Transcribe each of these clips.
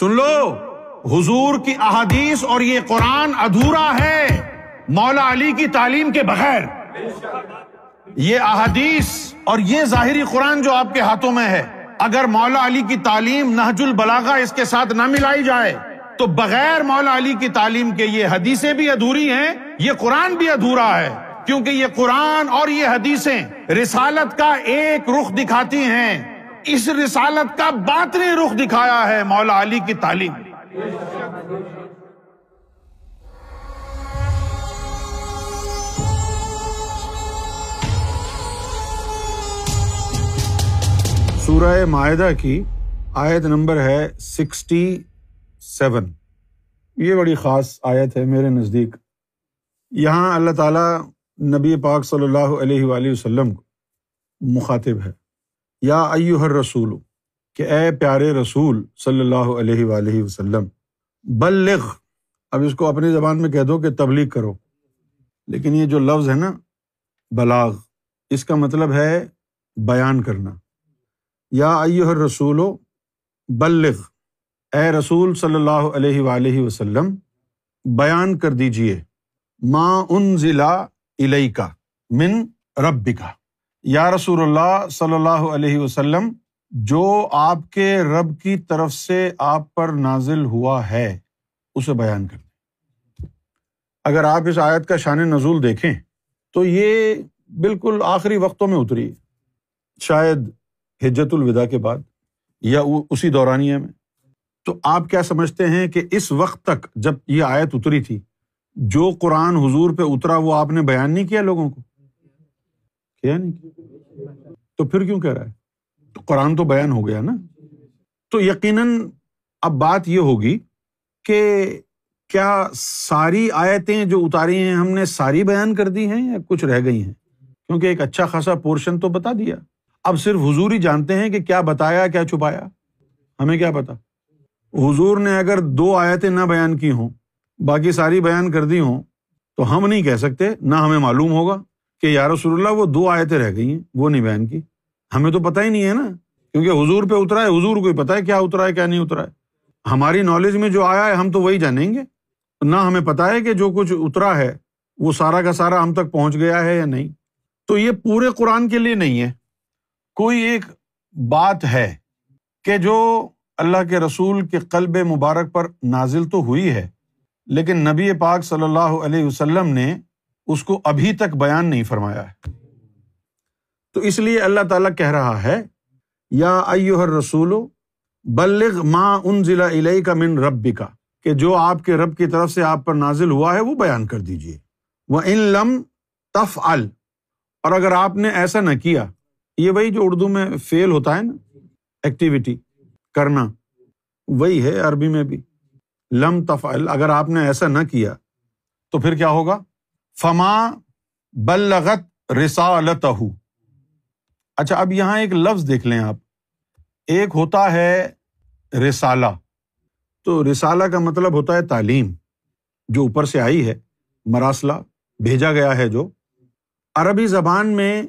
سن لو، حضور کی احادیث اور یہ قرآن ادھورا ہے، مولا علی کی تعلیم کے بغیر۔ یہ احادیث اور یہ ظاہری قرآن جو آپ کے ہاتھوں میں ہے، اگر مولا علی کی تعلیم نہج البلاغا اس کے ساتھ نہ ملائی جائے، تو بغیر مولا علی کی تعلیم کے یہ حدیثیں بھی ادھوری ہیں، یہ قرآن بھی ادھورا ہے۔ کیونکہ یہ قرآن اور یہ حدیثیں رسالت کا ایک رخ دکھاتی ہیں۔ اس رسالت کا باطنی رخ دکھایا ہے مولا علی کی تعلیم۔ سورہ معاہدہ کی آیت نمبر ہے سکسٹی سیون۔ یہ بڑی خاص آیت ہے میرے نزدیک۔ یہاں اللہ تعالیٰ نبی پاک صلی اللہ علیہ وآلہ وسلم کو مخاطب ہے۔ یا ایو ہر رسول کہ اے پیارے رسول صلی اللہ علیہ وآلہ وسلم، بلغ، اب اس کو اپنی زبان میں کہہ دو کہ تبلیغ کرو۔ لیکن یہ جو لفظ ہے نا، بلاغ، اس کا مطلب ہے بیان کرنا۔ یا ایو ہر رسول بلغ، اے رسول صلی اللہ علیہ وآلہ وسلم، بیان کر دیجیے ماں ان ضلع علیہ کا من رب کا یا رسول اللہ صلی اللہ علیہ وسلم، جو آپ کے رب کی طرف سے آپ پر نازل ہوا ہے، اسے بیان کر دیں اگر آپ اس آیت کا شان نزول دیکھیں، تو یہ بالکل آخری وقتوں میں اتری۔ شاید حجت الوداع کے بعد یا اسی دورانیہ میں۔ تو آپ کیا سمجھتے ہیں کہ اس وقت تک جب یہ آیت اتری تھی، جو قرآن حضور پہ اترا، وہ آپ نے بیان نہیں کیا لوگوں کو؟ کیا نہیں؟ تو پھر کیوں کہہ رہا ہے؟ تو قرآن تو بیان ہو گیا نا۔ تو یقیناً اب بات یہ ہوگی کہ کیا ساری آیتیں جو اتاری ہیں ہم نے ساری بیان کر دی ہیں یا کچھ رہ گئی ہیں؟ کیونکہ ایک اچھا خاصا پورشن تو بتا دیا۔ اب صرف حضور ہی جانتے ہیں کہ کیا بتایا، کیا چھپایا۔ ہمیں کیا پتا؟ حضور نے اگر دو آیتیں نہ بیان کی ہوں، باقی ساری بیان کر دی ہوں، تو ہم نہیں کہہ سکتے، نہ ہمیں معلوم ہوگا۔ کہ یا رسول اللہ، وہ دو آیتیں رہ گئی ہیں، وہ نہیں بیان کی۔ ہمیں تو پتہ ہی نہیں ہے نا، کیونکہ حضور پہ اترا ہے، حضور کو ہی پتا ہے کیا اترا ہے، کیا نہیں اترا ہے۔ ہماری نالج میں جو آیا ہے، ہم تو وہی جانیں گے۔ نہ ہمیں پتا ہے کہ جو کچھ اترا ہے، وہ سارا کا سارا ہم تک پہنچ گیا ہے یا نہیں۔ تو یہ پورے قرآن کے لیے نہیں ہے۔ کوئی ایک بات ہے کہ جو اللہ کے رسول کے قلب مبارک پر نازل تو ہوئی ہے، لیکن نبی پاک صلی اللہ علیہ وسلم نے اس کو ابھی تک بیان نہیں فرمایا ہے۔ تو اس لیے اللہ تعالیٰ کہہ رہا ہے، یا ایو رسول بلغ ماں ان ضلع علیہ کا من رب کا کہ جو آپ کے رب کی طرف سے آپ پر نازل ہوا ہے، وہ بیان کر دیجیے وہ ان لم تف ال اور اگر آپ نے ایسا نہ کیا، یہ وہی جو اردو میں فیل ہوتا ہے نا ایکٹیویٹی کرنا، وہی ہے عربی میں بھی۔ لم تف ال اگر آپ نے ایسا نہ کیا، تو پھر کیا ہوگا؟ فما بلغت رسالت اچھا اب یہاں ایک لفظ دیکھ لیں آپ۔ ایک ہوتا ہے رسالہ۔ تو رسالہ کا مطلب ہوتا ہے تعلیم، جو اوپر سے آئی ہے، مراسلہ بھیجا گیا ہے جو۔ عربی زبان میں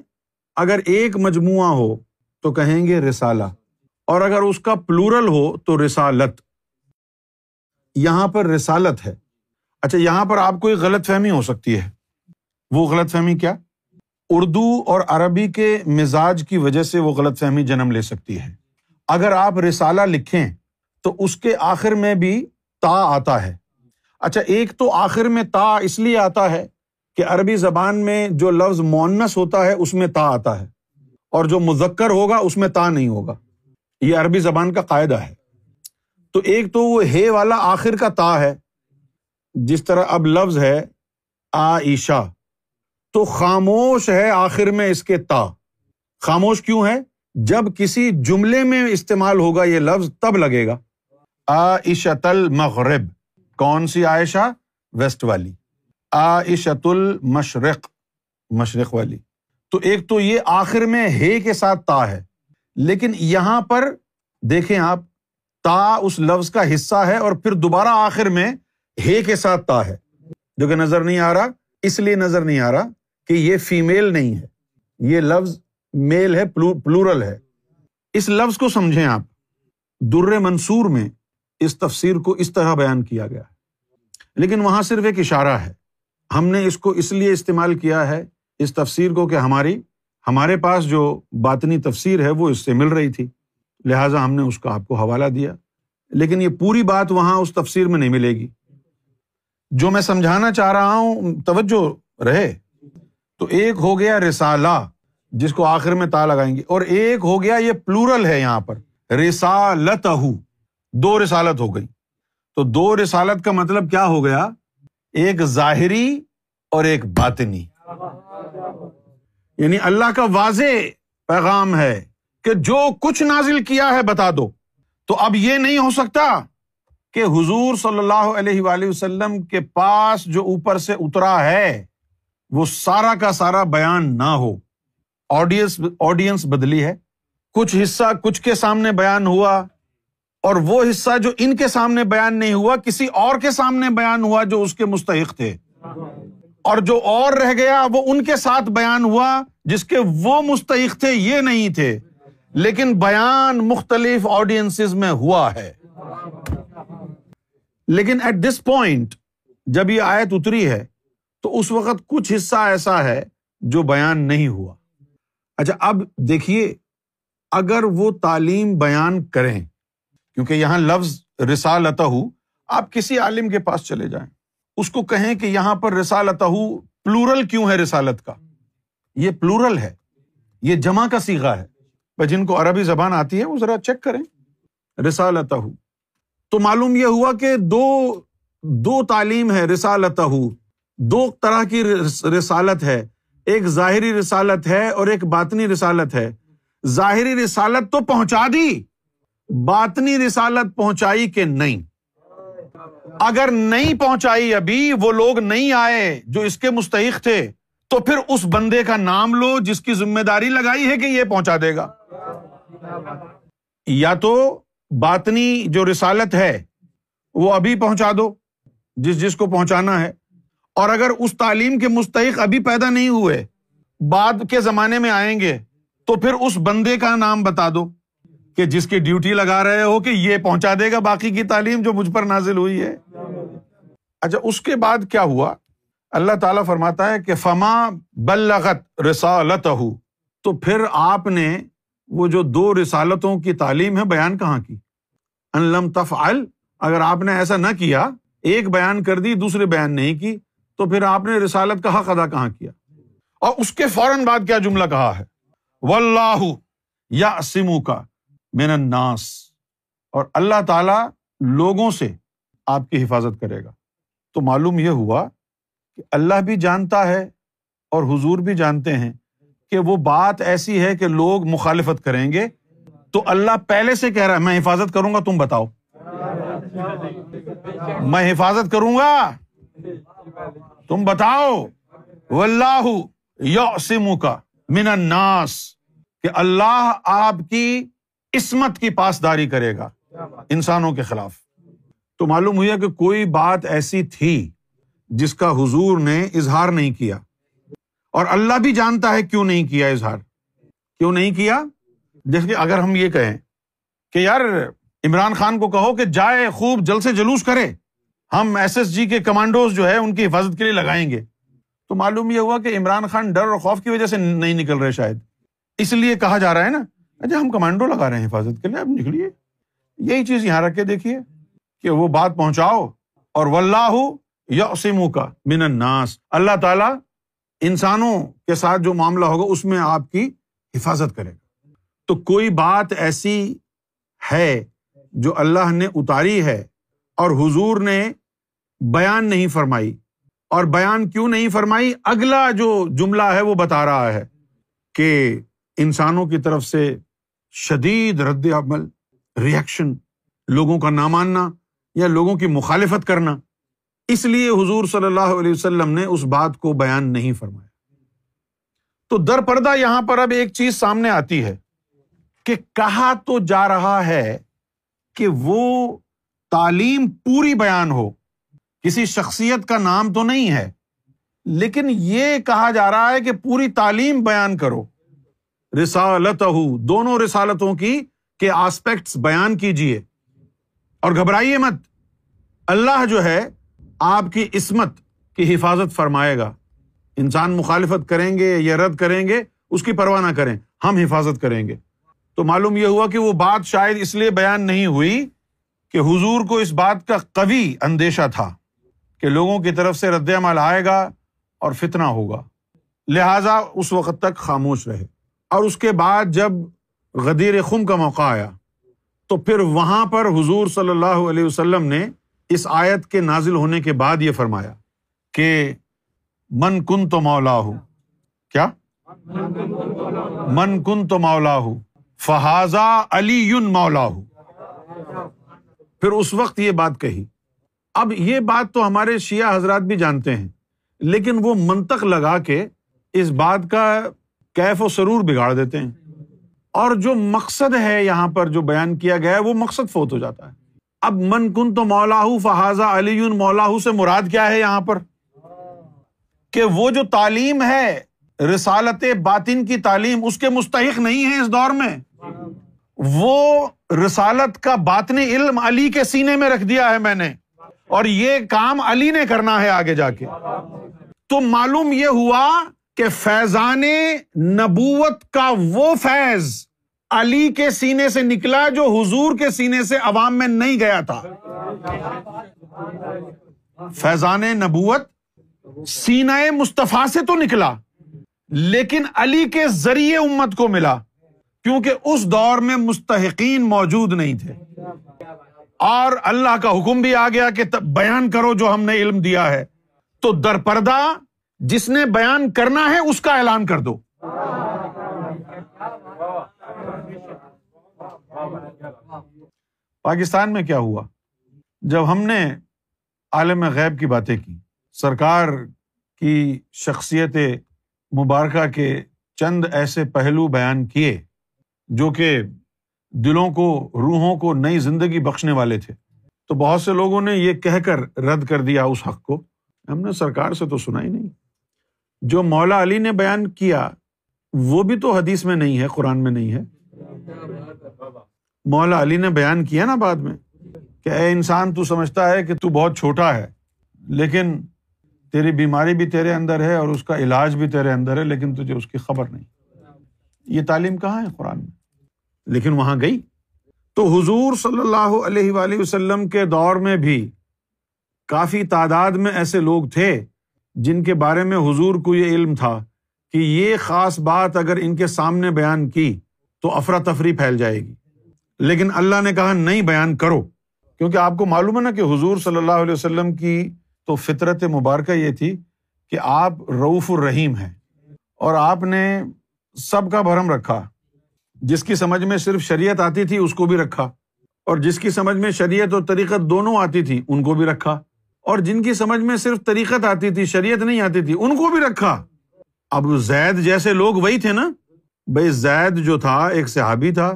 اگر ایک مجموعہ ہو تو کہیں گے رسالہ، اور اگر اس کا پلورل ہو تو رسالت۔ یہاں پر رسالت ہے۔ اچھا یہاں پر آپ کو ایک غلط فہمی ہو سکتی ہے۔ وہ غلط فہمی کیا؟ اردو اور عربی کے مزاج کی وجہ سے وہ غلط فہمی جنم لے سکتی ہے۔ اگر آپ رسالہ لکھیں تو اس کے آخر میں بھی تا آتا ہے۔ اچھا ایک تو آخر میں تا اس لیے آتا ہے کہ عربی زبان میں جو لفظ مونس ہوتا ہے اس میں تا آتا ہے اور جو مذکر ہوگا اس میں تا نہیں ہوگا۔ یہ عربی زبان کا قاعدہ ہے۔ تو ایک تو وہ ہے والا آخر کا تا ہے۔ جس طرح اب لفظ ہے عائشہ تو خاموش ہے آخر میں اس کے تا۔ خاموش کیوں ہے؟ جب کسی جملے میں استعمال ہوگا یہ لفظ، تب لگے گا۔ عائشت المغرب کون سی عائشہ؟ ویسٹ والی۔ عائشت المشرق مشرق والی۔ تو ایک تو یہ آخر میں ہے کے ساتھ تا ہے۔ لیکن یہاں پر دیکھیں آپ، تا اس لفظ کا حصہ ہے اور پھر دوبارہ آخر میں ہے کے ساتھ تا ہے۔ جو کہ نظر نہیں آ رہا۔ اس لیے نظر نہیں آ رہا۔ کہ یہ فیمل نہیں ہے۔ یہ لفظ میل ہے پلورل ہے۔ اس لفظ کو سمجھیں آپ۔ در منصور میں اس تفسیر کو اس طرح بیان کیا گیا ہے۔ لیکن وہاں صرف ایک اشارہ ہے۔ ہم نے اس کو اس لیے استعمال کیا ہے، اس تفسیر کو کہ ہماری، ہمارے پاس جو باطنی تفسیر ہے، وہ اس سے مل رہی تھی۔ لہٰذا ہم نے اس کا آپ کو حوالہ دیا۔ لیکن یہ پوری بات وہاں اس تفسیر میں نہیں ملے گی۔ جو میں سمجھانا چاہ رہا ہوں، توجہ رہے۔ تو ایک ہو گیا رسالہ جس کو آخر میں تا لگائیں گے اور ایک ہو گیا یہ پلورل ہے یہاں پر رسالت دو رسالت ہو گئی تو دو رسالت کا مطلب کیا ہو گیا؟ ایک ظاہری اور ایک باطنی۔ یعنی اللہ کا واضح پیغام ہے کہ جو کچھ نازل کیا ہے بتا دو۔ تو اب یہ نہیں ہو سکتا کہ حضور صلی اللہ علیہ وآلہ وسلم کے پاس جو اوپر سے اترا ہے وہ سارا کا سارا بیان نہ ہو۔ آڈینس آڈینس بدلی ہے۔ کچھ حصہ کچھ کے سامنے بیان ہوا اور وہ حصہ جو ان کے سامنے بیان نہیں ہوا، کسی اور کے سامنے بیان ہوا جو اس کے مستحق تھے۔ اور جو اور رہ گیا، وہ ان کے ساتھ بیان ہوا جس کے وہ مستحق تھے، یہ نہیں تھے۔ لیکن بیان مختلف آڈینس میں ہوا ہے۔ لیکن ایٹ دس پوائنٹ جب یہ آیت اتری ہے تو اس وقت کچھ حصہ ایسا ہے جو بیان نہیں ہوا۔ اچھا اب دیکھیے، اگر وہ تعلیم بیان کریں، کیونکہ یہاں لفظ رسالت آپ کسی عالم کے پاس چلے جائیں۔ اس کو کہیں کہ یہاں پر رسالت پلورل کیوں ہے رسالت کا؟ یہ پلورل ہے، یہ جمع کا سیگا ہے۔ جن کو عربی زبان آتی ہے، وہ ذرا چیک کریں۔ رسالت تو معلوم یہ ہوا کہ دو دو تعلیم ہے رسالت دو طرح کی رسالت ہے۔ ایک ظاہری رسالت ہے اور ایک باطنی رسالت ہے۔ ظاہری رسالت تو پہنچا دی، باطنی رسالت پہنچائی کہ نہیں۔ اگر نہیں پہنچائی ابھی، وہ لوگ نہیں آئے جو اس کے مستحق تھے، تو پھر اس بندے کا نام لو جس کی ذمہ داری لگائی ہے کہ یہ پہنچا دے گا۔ یا تو باطنی جو رسالت ہے، وہ ابھی پہنچا دو، جس جس کو پہنچانا ہے۔ اور اگر اس تعلیم کے مستحق ابھی پیدا نہیں ہوئے، بعد کے زمانے میں آئیں گے، تو پھر اس بندے کا نام بتا دو کہ جس کی ڈیوٹی لگا رہے ہو کہ یہ پہنچا دے گا باقی کی تعلیم جو مجھ پر نازل ہوئی ہے۔ اچھا اس کے بعد کیا ہوا؟ اللہ تعالیٰ فرماتا ہے کہ فما بلغت رسالت تو پھر آپ نے وہ جو دو رسالتوں کی تعلیم ہے بیان کہاں کی؟ انلم تفعل۔ اگر آپ نے ایسا نہ کیا، ایک بیان کر دی، دوسرے بیان نہیں کی۔ تو پھر آپ نے رسالت کا حق ادا کہاں کیا؟ اور اس کے فوراً بعد کیا جملہ کہا ہے؟ و اللہ یا سمو کا مین الناس اور اللہ تعالی لوگوں سے آپ کی حفاظت کرے گا۔ تو معلوم یہ ہوا کہ اللہ بھی جانتا ہے اور حضور بھی جانتے ہیں کہ وہ بات ایسی ہے کہ لوگ مخالفت کریں گے۔ تو اللہ پہلے سے کہہ رہا ہے، میں حفاظت کروں گا، تم بتاؤ۔ میں حفاظت کروں گا؟ تم بتاؤ و اللہ یو کا من الناس، کہ اللہ آپ کی عصمت کی پاسداری کرے گا انسانوں کے خلاف۔ تو معلوم ہوا کہ کوئی بات ایسی تھی جس کا حضور نے اظہار نہیں کیا۔ اور اللہ بھی جانتا ہے کیوں نہیں کیا اظہار۔ کیوں نہیں کیا؟ جیسے کہ اگر ہم یہ کہیں کہ یار عمران خان کو کہو کہ جائے خوب جل سے جلوس کرے۔ ہم ایس ایس جی کے کمانڈوز جو ہے ان کی حفاظت کے لیے لگائیں گے۔ تو معلوم یہ ہوا کہ عمران خان ڈر اور خوف کی وجہ سے نہیں نکل رہے شاید۔ اس لیے کہا جا رہا ہے نا اچھا ہم کمانڈو لگا رہے ہیں حفاظت کے لیے، اب نکلیے۔ یہی چیز یہاں رکھ کے دیکھیے کہ وہ بات پہنچاؤ اور ولہ و کا من الناس۔ اللہ تعالیٰ انسانوں کے ساتھ جو معاملہ ہوگا اس میں آپ کی حفاظت کرے گا۔ تو کوئی بات ایسی ہے جو اللہ نے اتاری ہے اور حضور نے بیان نہیں فرمائی۔ اور بیان کیوں نہیں فرمائی؟ اگلا جو جملہ ہے وہ بتا رہا ہے کہ انسانوں کی طرف سے شدید رد عمل ریئیکشن لوگوں کا نہ ماننا یا لوگوں کی مخالفت کرنا، اس لیے حضور صلی اللہ علیہ وسلم نے اس بات کو بیان نہیں فرمایا۔ تو در پردہ یہاں پر اب ایک چیز سامنے آتی ہے کہ کہا تو جا رہا ہے کہ وہ تعلیم پوری بیان ہو۔ کسی شخصیت کا نام تو نہیں ہے، لیکن یہ کہا جا رہا ہے کہ پوری تعلیم بیان کرو۔ رسالت دونوں رسالتوں کی کے آسپیکٹس بیان کیجیے اور گھبرائیے مت۔ اللہ جو ہے، آپ کی عصمت کی حفاظت فرمائے گا۔ انسان مخالفت کریں گے یا رد کریں گے، اس کی پرواہ نہ کریں۔ ہم حفاظت کریں گے۔ تو معلوم یہ ہوا کہ وہ بات شاید اس لیے بیان نہیں ہوئی کہ حضور کو اس بات کا قوی اندیشہ تھا کہ لوگوں کی طرف سے رد عمل آئے گا اور فتنا ہوگا۔ لہذا اس وقت تک خاموش رہے۔ اور اس کے بعد جب غدیر خم کا موقع آیا، تو پھر وہاں پر حضور صلی اللہ علیہ وسلم نے اس آیت کے نازل ہونے کے بعد یہ فرمایا کہ من کن تو مولا ہو کیا؟ من کن تو مولا ہو فہذا علی یون مولا ہو پھر اس وقت یہ بات کہی۔ اب یہ بات تو ہمارے شیعہ حضرات بھی جانتے ہیں، لیکن وہ منطق لگا کے اس بات کا کیف و سرور بگاڑ دیتے ہیں۔ اور جو مقصد ہے یہاں پر جو بیان کیا گیا ہے، وہ مقصد فوت ہو جاتا ہے۔ اب من کن تو مولا فہذا علی مولا سے مراد کیا ہے یہاں پر؟ کہ وہ جو تعلیم ہے، رسالت باطن کی تعلیم، اس کے مستحق نہیں ہے اس دور میں۔ وہ رسالت کا باطنی علم علی کے سینے میں رکھ دیا ہے میں نے اور یہ کام علی نے کرنا ہے آگے جا کے۔ تو معلوم یہ ہوا کہ فیضان نبوت کا وہ فیض علی کے سینے سے نکلا جو حضور کے سینے سے عوام میں نہیں گیا تھا۔ فیضان نبوت سینا مصطفیٰ سے تو نکلا، لیکن علی کے ذریعے امت کو ملا۔ کیونکہ اس دور میں مستحقین موجود نہیں تھے۔ اور اللہ کا حکم بھی آ گیا کہ بیان کرو جو ہم نے علم دیا ہے۔ تو در پردہ جس نے بیان کرنا ہے اس کا اعلان کر دو۔ پاکستان میں کیا ہوا؟ جب ہم نے عالم غیب کی باتیں کی، سرکار کی شخصیت مبارکہ کے چند ایسے پہلو بیان کیے۔ جو کہ دلوں کو، روحوں کو نئی زندگی بخشنے والے تھے۔ تو بہت سے لوگوں نے یہ کہہ کر رد کر دیا اس حق کو۔ ہم نے سرکار سے تو سنا ہی نہیں۔ جو مولا علی نے بیان کیا، وہ بھی تو حدیث میں نہیں ہے، قرآن میں نہیں ہے۔ مولا علی نے بیان کیا نا بعد میں کہ اے انسان، تو سمجھتا ہے کہ تو بہت چھوٹا ہے، لیکن تیری بیماری بھی تیرے اندر ہے اور اس کا علاج بھی تیرے اندر ہے، لیکن تجھے اس کی خبر نہیں۔ یہ تعلیم کہاں ہے قرآن میں؟ لیکن وہاں گئی۔ تو حضور صلی اللہ علیہ وآلہ وسلم کے دور میں بھی کافی تعداد میں ایسے لوگ تھے جن کے بارے میں حضور کو یہ علم تھا کہ یہ خاص بات اگر ان کے سامنے بیان کی تو افراتفری پھیل جائے گی۔ لیکن اللہ نے کہا نہیں، بیان کرو۔ کیونکہ آپ کو معلوم ہے نا کہ حضور صلی اللہ علیہ وسلم کی تو فطرت مبارکہ یہ تھی کہ آپ روف الرحیم ہیں اور آپ نے سب کا بھرم رکھا۔ جس کی سمجھ میں صرف شریعت آتی تھی، اس کو بھی رکھا۔ اور جس کی سمجھ میں شریعت اور طریقت دونوں آتی تھی، ان کو بھی رکھا۔ اور جن کی سمجھ میں صرف طریقت آتی تھی، شریعت نہیں آتی تھی، ان کو بھی رکھا۔ اب زید جیسے لوگ وہی تھے نا۔ بھائی زید جو تھا، ایک صحابی تھا۔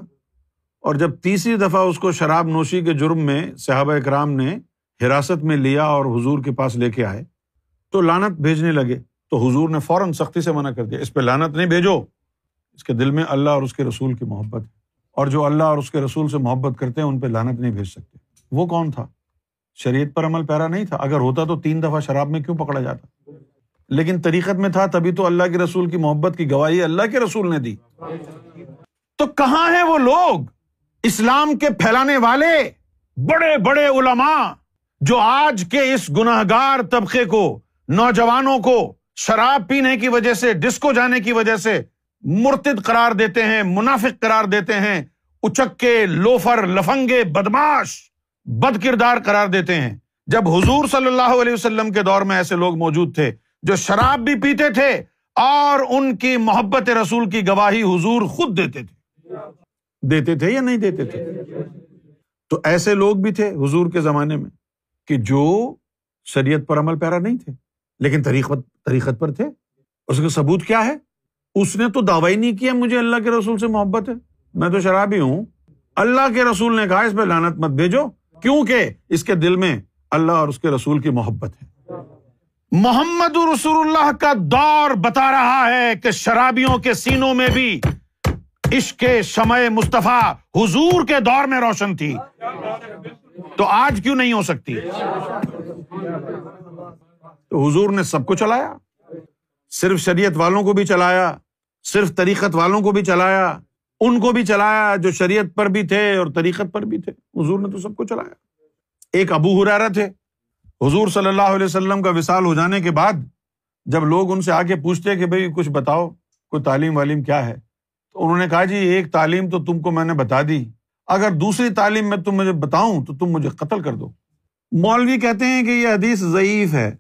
اور جب تیسری دفعہ اس کو شراب نوشی کے جرم میں صحابہ اکرام نے حراست میں لیا اور حضور کے پاس لے کے آئے، تو لانت بھیجنے لگے۔ تو حضور نے فوراً سختی سے منع کر دیا۔ اس پہ لانت نہیں بھیجو۔ اس کے دل میں اللہ اور اس کے رسول کی محبت ہے۔ اور جو اللہ اور اس کے رسول سے محبت کرتے ہیں، ان پہ لانت نہیں بھیج سکتے۔ وہ کون تھا؟ شریعت پر عمل پیرا نہیں تھا۔ اگر ہوتا تو تین دفعہ شراب میں کیوں پکڑا جاتا؟ لیکن طریقت میں تھا، تبھی تو اللہ کے رسول کی محبت کی گواہی اللہ کے رسول نے دی۔ تو کہاں ہے وہ لوگ؟ اسلام کے پھیلانے والے، بڑے بڑے علماء جو آج کے اس گناہ گار طبقے کو، نوجوانوں کو شراب پینے کی وجہ سے، ڈسکو جانے کی وجہ سے مرتد قرار دیتے ہیں، منافق قرار دیتے ہیں، اچکے، لوفر، لفنگے، بدماش بد کردار قرار دیتے ہیں۔ جب حضور صلی اللہ علیہ وسلم کے دور میں ایسے لوگ موجود تھے جو شراب بھی پیتے تھے اور ان کی محبت رسول کی گواہی حضور خود دیتے تھے۔ دیتے تھے یا نہیں دیتے تھے؟ تو ایسے لوگ بھی تھے حضور کے زمانے میں کہ جو شریعت پر عمل پیرا نہیں تھے، لیکن طریقت پر تھے۔ اس کا ثبوت کیا ہے؟ اس نے تو دعوی نہیں کیا، مجھے اللہ کے رسول سے محبت ہے۔ میں تو شرابی ہوں۔ اللہ کے رسول نے کہا، اس پہ لانت مت بھیجو، کیونکہ اس کے دل میں اللہ اور اس کے رسول کی محبت ہے۔ محمد رسول اللہ کا دور بتا رہا ہے کہ شرابیوں کے سینوں میں بھی عشق شمع مصطفیٰ حضور کے دور میں روشن تھی۔ تو آج کیوں نہیں ہو سکتی؟ تو حضور نے سب کو چلایا۔ صرف شریعت والوں کو بھی چلایا، صرف طریقت والوں کو بھی چلایا، ان کو بھی چلایا جو شریعت پر بھی تھے اور طریقت پر بھی تھے۔ حضور نے تو سب کو چلایا۔ ایک ابو ہرارا تھے۔ حضور صلی اللہ علیہ وسلم کا وصال ہو جانے کے بعد جب لوگ ان سے آ کے پوچھتے کہ بھائی کچھ بتاؤ، کوئی تعلیم والیم کیا ہے؟ تو انہوں نے کہا جی ایک تعلیم تو تم کو میں نے بتا دی۔ اگر دوسری تعلیم میں تم مجھے بتاؤں تو تم مجھے قتل کر دو۔ مولوی کہتے ہیں کہ یہ حدیث ضعیف ہے۔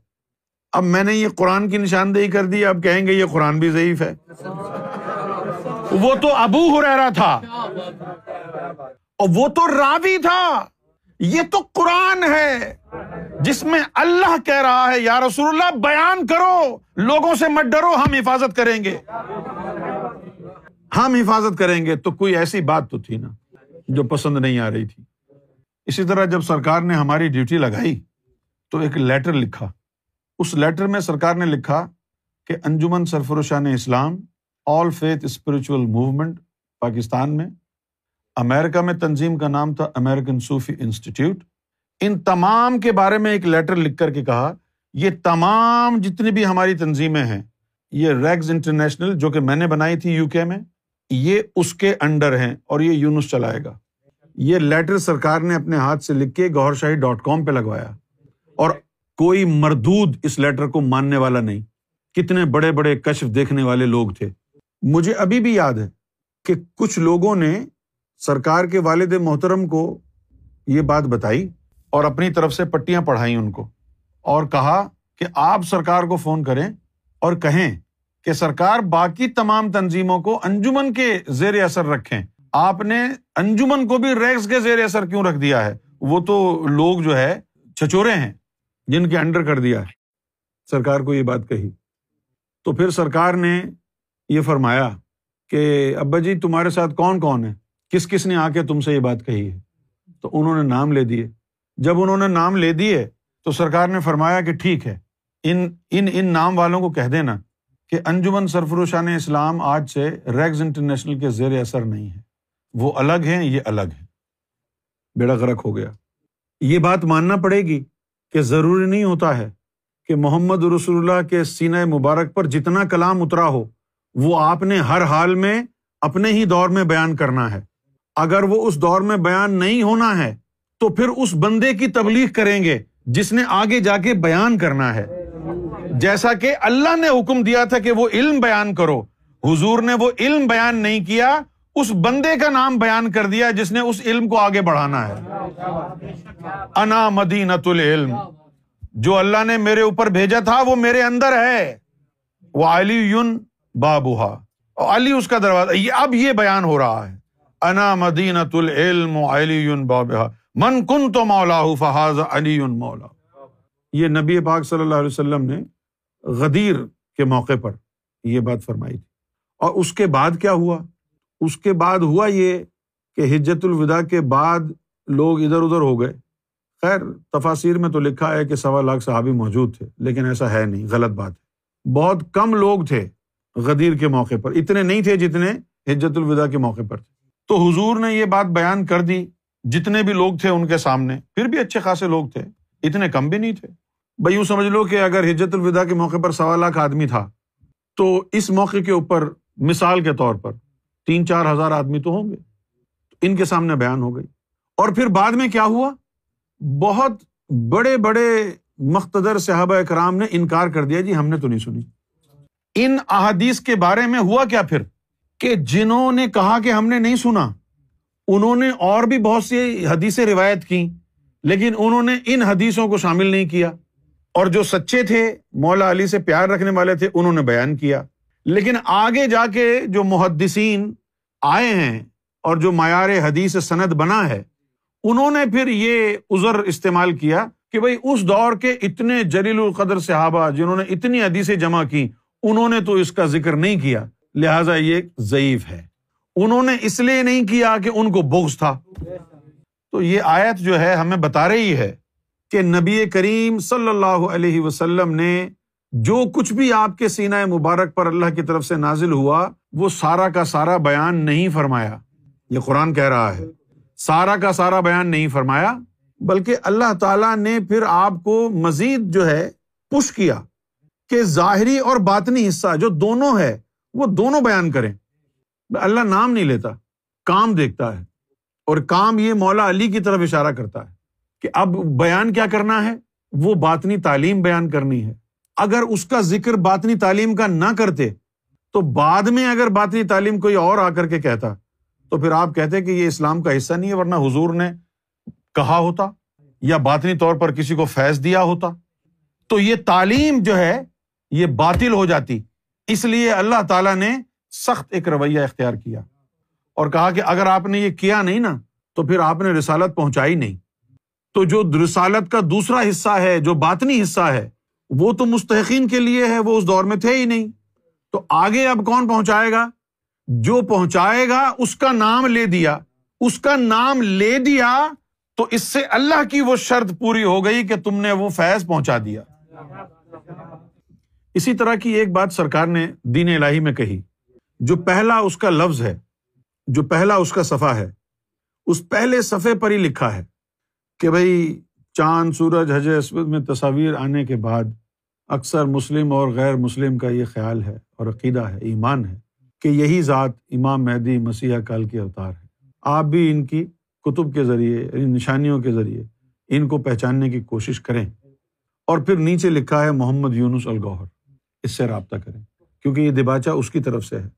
اب میں نے یہ قرآن کی نشاندہی کر دی اب کہیں گے یہ قرآن بھی ضعیف ہے۔ وہ تو ابو ہو تھا۔ اور وہ تو راوی تھا۔ یہ تو قرآن ہے۔ جس میں اللہ کہہ رہا ہے، یا رسول اللہ، بیان کرو۔ لوگوں سے مت ڈرو، ہم حفاظت کریں گے۔ ہم حفاظت کریں گے۔ تو کوئی ایسی بات تو تھی نا جو پسند نہیں آ رہی تھی۔ اسی طرح جب سرکار نے ہماری ڈیوٹی لگائی، تو ایک لیٹر لکھا۔ اس لیٹر میں سرکار نے لکھا کہ Anjuman Sarfaroshan Islam all faith spiritual movement Pakistan میں امیرکا میں تنظیم کا نام تھا امیرکن صوفی انسٹیٹیوٹ ان تمام کے بارے میں ایک لیٹر لکھ کر کے کہا، یہ تمام جتنی بھی ہماری تنظیمیں ہیں، یہ ریگز انٹرنیشنل جو کہ میں نے بنائی تھی یو کے میں، یہ اس کے انڈر ہیں اور یہ یونس چلائے گا۔ یہ لیٹر سرکار نے اپنے ہاتھ سے لکھ کے گور شاہی ڈاٹ کام پہ لگوایا۔ اور کوئی مردود اس لیٹر کو ماننے والا نہیں۔ کتنے بڑے بڑے کشف دیکھنے والے لوگ تھے۔ مجھے ابھی بھی یاد ہے کہ کچھ لوگوں نے سرکار کے والد محترم کو یہ بات بتائی اور اپنی طرف سے پٹیاں پڑھائی ان کو اور کہا کہ آپ سرکار کو فون کریں اور کہیں کہ سرکار باقی تمام تنظیموں کو انجمن کے زیر اثر رکھیں۔ آپ نے انجمن کو بھی ریکس کے زیر اثر کیوں رکھ دیا ہے؟ وہ تو لوگ جو ہے چھچورے ہیں۔ جن کے انڈر کر دیا ہے۔ سرکار کو یہ بات کہی۔ تو پھر سرکار نے یہ فرمایا کہ ابا جی تمہارے ساتھ کون کون ہے؟ کس کس نے آ کے تم سے یہ بات کہی ہے؟ تو انہوں نے نام لے دیے۔ جب انہوں نے نام لے دیے تو سرکار نے فرمایا کہ ٹھیک ہے۔ ان ان ان نام والوں کو کہہ دینا کہ انجمن سرفروشان اسلام آج سے ریگز انٹرنیشنل کے زیر اثر نہیں ہے۔ وہ الگ ہیں، یہ الگ ہے بیڑا غرق ہو گیا۔ یہ بات ماننا پڑے گی۔ کہ ضروری نہیں ہوتا ہے کہ محمد رسول اللہ کے سینہ مبارک پر جتنا کلام اترا ہو، وہ آپ نے ہر حال میں اپنے ہی دور میں بیان کرنا ہے۔ اگر وہ اس دور میں بیان نہیں ہونا ہے، تو پھر اس بندے کی تبلیغ کریں گے جس نے آگے جا کے بیان کرنا ہے۔ جیسا کہ اللہ نے حکم دیا تھا کہ وہ علم بیان کرو۔ حضور نے وہ علم بیان نہیں کیا اس بندے کا نام بیان کر دیا جس نے اس علم کو آگے بڑھانا ہے۔ انا مدینت العلم جو اللہ نے میرے اوپر بھیجا تھا، وہ میرے اندر ہے۔ وہ علی یون بابوہا علی اس کا دروازہ، یہ اب یہ بیان ہو رہا ہے۔ انا مدینت العلم علی بابا من کن تو مولا فہاز علی مولا یہ نبی پاک صلی اللہ علیہ وسلم نے غدیر کے موقع پر یہ بات فرمائی تھی۔ اور اس کے بعد کیا ہوا؟ اس کے بعد ہوا یہ کہ ہجت الوداع کے بعد لوگ ادھر ادھر ہو گئے۔ خیر تفاصیر میں تو لکھا ہے کہ سوا لاکھ صحابی موجود تھے، لیکن ایسا ہے نہیں، غلط بات ہے۔ بہت کم لوگ تھے غدیر کے موقع پر، اتنے نہیں تھے جتنے ہجت الوداع کے موقع پر تھے۔ تو حضور نے یہ بات بیان کر دی، جتنے بھی لوگ تھے ان کے سامنے، پھر بھی اچھے خاصے لوگ تھے، اتنے کم بھی نہیں تھے۔ بھائی، یوں سمجھ لو کہ اگر ہجت الوداع کے موقع پر سوا لاکھ آدمی تھا، تو اس موقع کے اوپر مثال کے طور پر تین چار ہزار آدمی تو ہوں گے۔ ان کے سامنے بیان ہو گئی۔ اور پھر بعد میں کیا ہوا؟ بہت بڑے بڑے مختدر صحابہ اکرام نے انکار کر دیا جی ہم نے تو نہیں سنی۔ ان احادیث کے بارے میں ہوا کیا پھر؟ کہ جنہوں نے کہا کہ ہم نے نہیں سنا، انہوں نے اور بھی بہت سی حدیثیں روایت کی لیکن انہوں نے ان حدیثوں کو شامل نہیں کیا۔ اور جو سچے تھے، مولا علی سے پیار رکھنے والے تھے، انہوں نے بیان کیا۔ لیکن آگے جا کے جو محدثین آئے ہیں اور جو معیار حدیث سند بنا ہے، انہوں نے پھر یہ ازر استعمال کیا کہ بھائی اس دور کے اتنے جلیل القدر صحابہ جنہوں نے اتنی حدیثیں جمع کی انہوں نے تو اس کا ذکر نہیں کیا۔ لہٰذا یہ ضعیف ہے۔ انہوں نے اس لیے نہیں کیا کہ ان کو بوگز تھا۔ تو یہ آیت جو ہے ہمیں بتا رہی ہے کہ نبی کریم صلی اللہ علیہ وسلم نے جو کچھ بھی آپ کے سینا مبارک پر اللہ کی طرف سے نازل ہوا، وہ سارا کا سارا بیان نہیں فرمایا۔ یہ قرآن کہہ رہا ہے۔ سارا کا سارا بیان نہیں فرمایا، بلکہ اللہ تعالیٰ نے پھر آپ کو مزید جو ہے پش کیا کہ ظاہری اور باطنی حصہ جو دونوں ہے، وہ دونوں بیان کریں۔ اللہ نام نہیں لیتا، کام دیکھتا ہے۔ اور کام یہ مولا علی کی طرف اشارہ کرتا ہے کہ اب بیان کیا کرنا ہے؟ وہ باطنی تعلیم بیان کرنی ہے۔ اگر اس کا ذکر باطنی تعلیم کا نہ کرتے، تو بعد میں اگر باطنی تعلیم کوئی اور آ کر کے کہتا، تو پھر آپ کہتے کہ یہ اسلام کا حصہ نہیں ہے، ورنہ حضور نے کہا ہوتا یا باطنی طور پر کسی کو فیض دیا ہوتا۔ تو یہ تعلیم جو ہے، یہ باطل ہو جاتی۔ اس لیے اللہ تعالیٰ نے سخت ایک رویہ اختیار کیا اور کہا کہ اگر آپ نے یہ کیا نہیں نا، تو پھر آپ نے رسالت پہنچائی نہیں۔ تو جو رسالت کا دوسرا حصہ ہے، جو باطنی حصہ ہے وہ تو مستحقین کے لیے ہے، وہ اس دور میں تھے ہی نہیں۔ تو آگے اب کون پہنچائے گا؟ جو پہنچائے گا، اس کا نام لے دیا۔ اس کا نام لے دیا تو اس سے اللہ کی وہ شرط پوری ہو گئی کہ تم نے وہ فیض پہنچا دیا۔ اسی طرح کی ایک بات سرکار نے دین الہی میں کہی۔ جو پہلا اس کا لفظ ہے، جو پہلا اس کا صفحہ ہے، اس پہلے صفحے پر ہی لکھا ہے کہ بھائی چاند، سورج حج اسود میں تصاویر آنے کے بعد اکثر مسلم اور غیر مسلم کا یہ خیال ہے اور عقیدہ ہے، ایمان ہے کہ یہی ذات امام مہدی مسیح کال کے اوتار ہے۔ آپ بھی ان کی کتب کے ذریعے، ان نشانیوں کے ذریعے ان کو پہچاننے کی کوشش کریں۔ اور پھر نیچے لکھا ہے محمد یونس الگوہر۔ اس سے رابطہ کریں۔ کیونکہ یہ دباچہ اس کی طرف سے ہے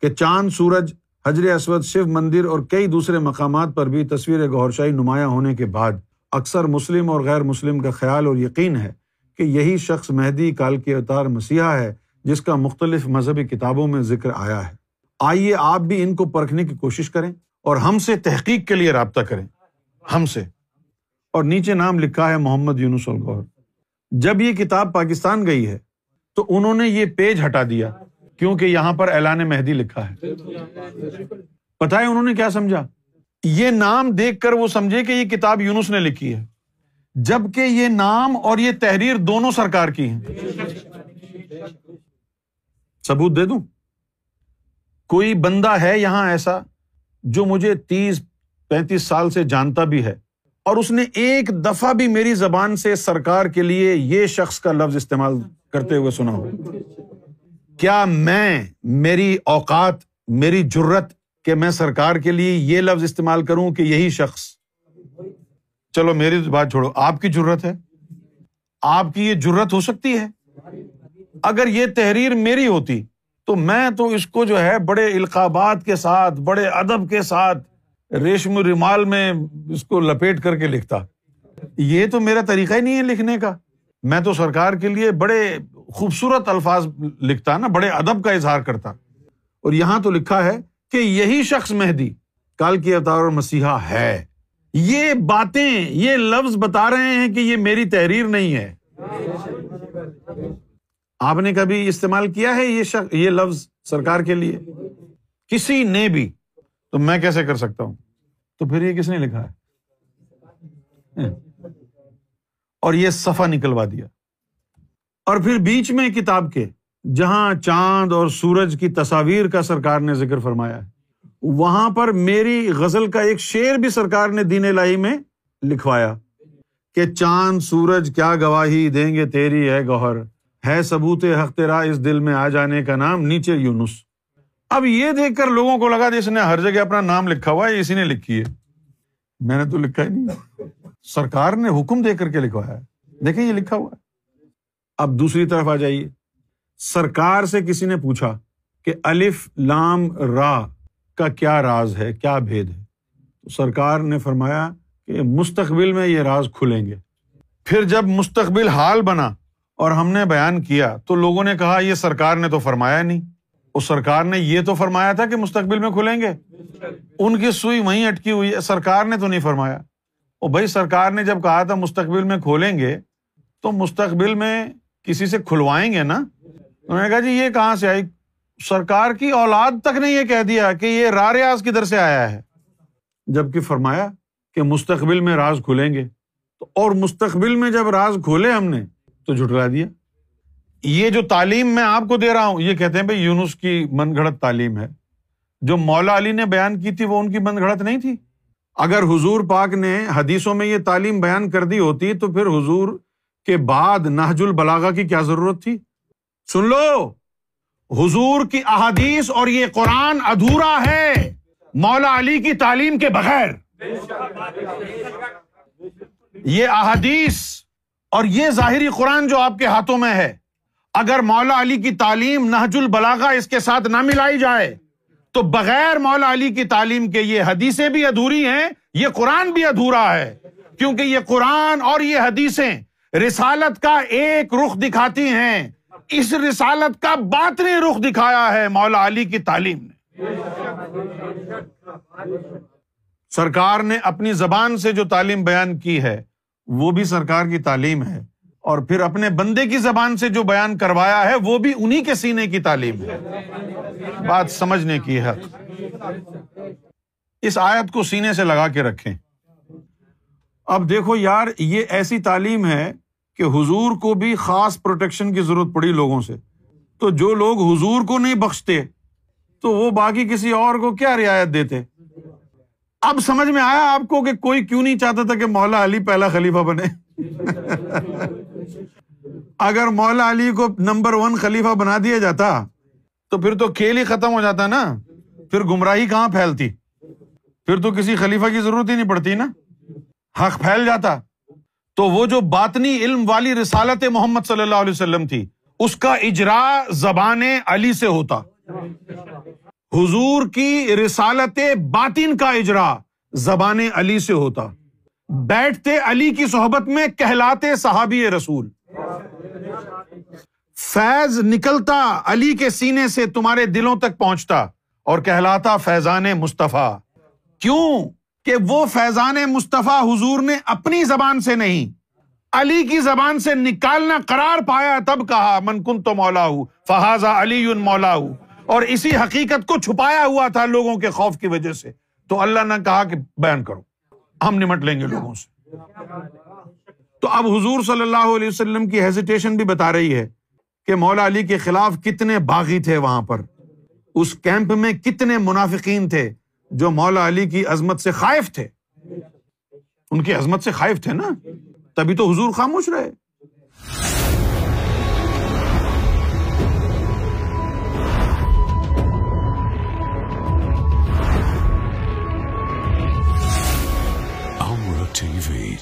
کہ چاند، سورج، حجر اسود شیو مندر اور کئی دوسرے مقامات پر بھی تصویر گور شاہی نمایاں ہونے کے بعد اکثر مسلم اور غیر مسلم کا خیال اور یقین ہے کہ یہی شخص مہدی کال کے اوتار مسیحا ہے، جس کا مختلف مذہبی کتابوں میں ذکر آیا ہے۔ آئیے آپ بھی ان کو پرکھنے کی کوشش کریں اور ہم سے تحقیق کے لیے رابطہ کریں۔ ہم سے۔ اور نیچے نام لکھا ہے محمد یونس الگور جب یہ کتاب پاکستان گئی ہے، تو انہوں نے یہ پیج ہٹا دیا، کیونکہ یہاں پر اعلان مہدی لکھا ہے۔ پتا ہے انہوں نے کیا سمجھا؟ یہ نام دیکھ کر وہ سمجھے کہ یہ کتاب یونس نے لکھی ہے۔ جبکہ یہ نام اور یہ تحریر دونوں سرکار کی ہے ثبوت دے دوں؟ کوئی بندہ ہے یہاں ایسا جو مجھے تیس، پینتیس سال سے جانتا بھی ہے اور اس نے ایک دفعہ بھی میری زبان سے سرکار کے لیے یہ شخص کا لفظ استعمال کرتے ہوئے سنا ہو۔ کیا میں، میری اوقات، میری جرت کہ میں سرکار کے لیے یہ لفظ استعمال کروں کہ یہی شخص۔ چلو میری بات چھوڑو، آپ کی ضرورت ہے۔ آپ کی یہ ضرورت ہو سکتی ہے۔ اگر یہ تحریر میری ہوتی، تو میں تو اس کو جو ہے بڑے القابات کے ساتھ، بڑے ادب کے ساتھ ریشم رومال میں اس کو لپیٹ کر کے لکھتا۔ یہ تو میرا طریقہ ہی نہیں ہے لکھنے کا۔ میں تو سرکار کے لیے بڑے خوبصورت الفاظ لکھتا نا، بڑے ادب کا اظہار کرتا۔ اور یہاں تو لکھا ہے کہ یہی شخص مہدی کال کی اوتار مسیحا ہے۔ یہ باتیں، یہ لفظ بتا رہے ہیں کہ یہ میری تحریر نہیں ہے۔ آپ نے کبھی استعمال کیا ہے یہ شخص یہ لفظ سرکار کے لیے؟ کسی نے بھی۔ تو میں کیسے کر سکتا ہوں؟ تو پھر یہ کس نے لکھا ہے؟ ہاں۔ اور یہ سفا نکلوا دیا۔ اور پھر بیچ میں کتاب کے جہاں چاند اور سورج کی تصاویر کا سرکار نے ذکر فرمایا ہے، وہاں پر میری غزل کا ایک شعر بھی سرکار نے دین لاہی میں لکھوایا کہ چاند، سورج کیا گواہی دیں گے تیری ہے گوہر، ہے ثبوت حق تیرا اس دل میں آ جانے کا نام نیچے یونس۔ اب یہ دیکھ کر لوگوں کو لگا جس نے ہر جگہ اپنا نام لکھا ہوا ہے، اسی نے لکھی ہے۔ میں نے تو لکھا ہی نہیں۔ سرکار نے حکم دے کر کے لکھوایا دیکھیں یہ لکھا ہوا ہے۔ اب دوسری طرف آ جائیے۔ سرکار سے کسی نے پوچھا کہ الف لام را کا کیا راز ہے، کیا بھید ہے؟ تو سرکار نے فرمایا کہ مستقبل میں یہ راز کھلیں گے۔ پھر جب مستقبل حال بنا اور ہم نے بیان کیا تو لوگوں نے کہا، یہ سرکار نے تو فرمایا نہیں۔ اس سرکار نے یہ تو فرمایا تھا کہ مستقبل میں کھلیں گے۔ ان کی سوئی وہیں اٹکی ہوئی ہے۔ سرکار نے تو نہیں فرمایا۔ وہ بھائی، سرکار نے جب کہا تھا مستقبل میں کھولیں گے، تو مستقبل میں کسی سے کھلوائیں گے نا؟ انہوں نے کہا جی یہ کہاں سے آئی؟ سرکار کی اولاد تک نے یہ کہہ دیا کہ یہ را ریاض کدھر سے آیا ہے؟ جبکہ فرمایا کہ مستقبل میں راز کھلیں گے۔ تو اور مستقبل میں جب راز کھولے ہم نے، تو جھٹلا دیا۔ یہ جو تعلیم میں آپ کو دے رہا ہوں، یہ کہتے ہیں بھائی یونس کی من گھڑت تعلیم ہے۔ جو مولا علی نے بیان کی تھی، وہ ان کی من گھڑت نہیں تھی۔ اگر حضور پاک نے حدیثوں میں یہ تعلیم بیان کر دی ہوتی، تو پھر حضور کے بعد نہج البلاغا کی کیا ضرورت تھی؟ سن لو، حضور کی احادیث اور یہ قرآن ادھورا ہے، مولا علی کی تعلیم کے بغیر۔ یہ احادیث اور یہ ظاہری قرآن جو آپ کے ہاتھوں میں ہے، اگر مولا علی کی تعلیم نہج البلاغا اس کے ساتھ نہ ملائی جائے، تو بغیر مولا علی کی تعلیم کے یہ حدیثیں بھی ادھوری ہیں، یہ قرآن بھی ادھورا ہے۔ کیونکہ یہ قرآن اور یہ حدیثیں رسالت کا ایک رخ دکھاتی ہیں۔ اس رسالت کا باطنی رخ دکھایا ہے مولا علی کی تعلیم نے۔ سرکار نے اپنی زبان سے جو تعلیم بیان کی ہے، وہ بھی سرکار کی تعلیم ہے۔ اور پھر اپنے بندے کی زبان سے جو بیان کروایا ہے، وہ بھی انہیں کے سینے کی تعلیم ہے۔ بات سمجھنے کی ہے۔ اس آیت کو سینے سے لگا کے رکھیں۔ اب دیکھو یار، یہ ایسی تعلیم ہے کہ حضور کو بھی خاص پروٹیکشن کی ضرورت پڑی لوگوں سے۔ تو جو لوگ حضور کو نہیں بخشتے، تو وہ باقی کسی اور کو کیا رعایت دیتے؟ اب سمجھ میں آیا آپ کو کہ کوئی کیوں نہیں چاہتا تھا کہ مولا علی پہلا خلیفہ بنے؟ اگر مولا علی کو نمبر ون خلیفہ بنا دیا جاتا، تو پھر تو کھیل ہی ختم ہو جاتا نا۔ پھر گمراہی کہاں پھیلتی؟ پھر تو کسی خلیفہ کی ضرورت ہی نہیں پڑتی نا۔ حق پھیل جاتا۔ تو وہ جو باطنی علم والی رسالت محمد صلی اللہ علیہ وسلم تھی، اس کا اجرا زبان علی سے ہوتا۔ حضور کی رسالت باطن کا اجرا زبان علی سے ہوتا۔ بیٹھتے علی کی صحبت میں کہلاتے صحابی رسول۔ فیض نکلتا علی کے سینے سے تمہارے دلوں تک پہنچتا اور کہلاتا فیضان مصطفیٰ۔ کیوں؟ کہ وہ فیضان مصطفیٰ حضور نے اپنی زبان سے نہیں، علی کی زبان سے نکالنا قرار پایا، تب کہا، من کن تو مولا ہوں فہذا علی مولا ہوں اور اسی حقیقت کو چھپایا ہوا تھا لوگوں کے خوف کی وجہ سے۔ تو اللہ نے کہا کہ بیان کرو، ہم نمٹ لیں گے لوگوں سے۔ تو اب حضور صلی اللہ علیہ وسلم کی ہیزیٹیشن بھی بتا رہی ہے کہ مولا علی کے خلاف کتنے باغی تھے وہاں پر۔ اس کیمپ میں کتنے منافقین تھے۔ جو مولا علی کی عظمت سے خائف تھے۔ ان کی عظمت سے خائف تھے نا۔ تبھی تو حضور خاموش رہے۔ TV,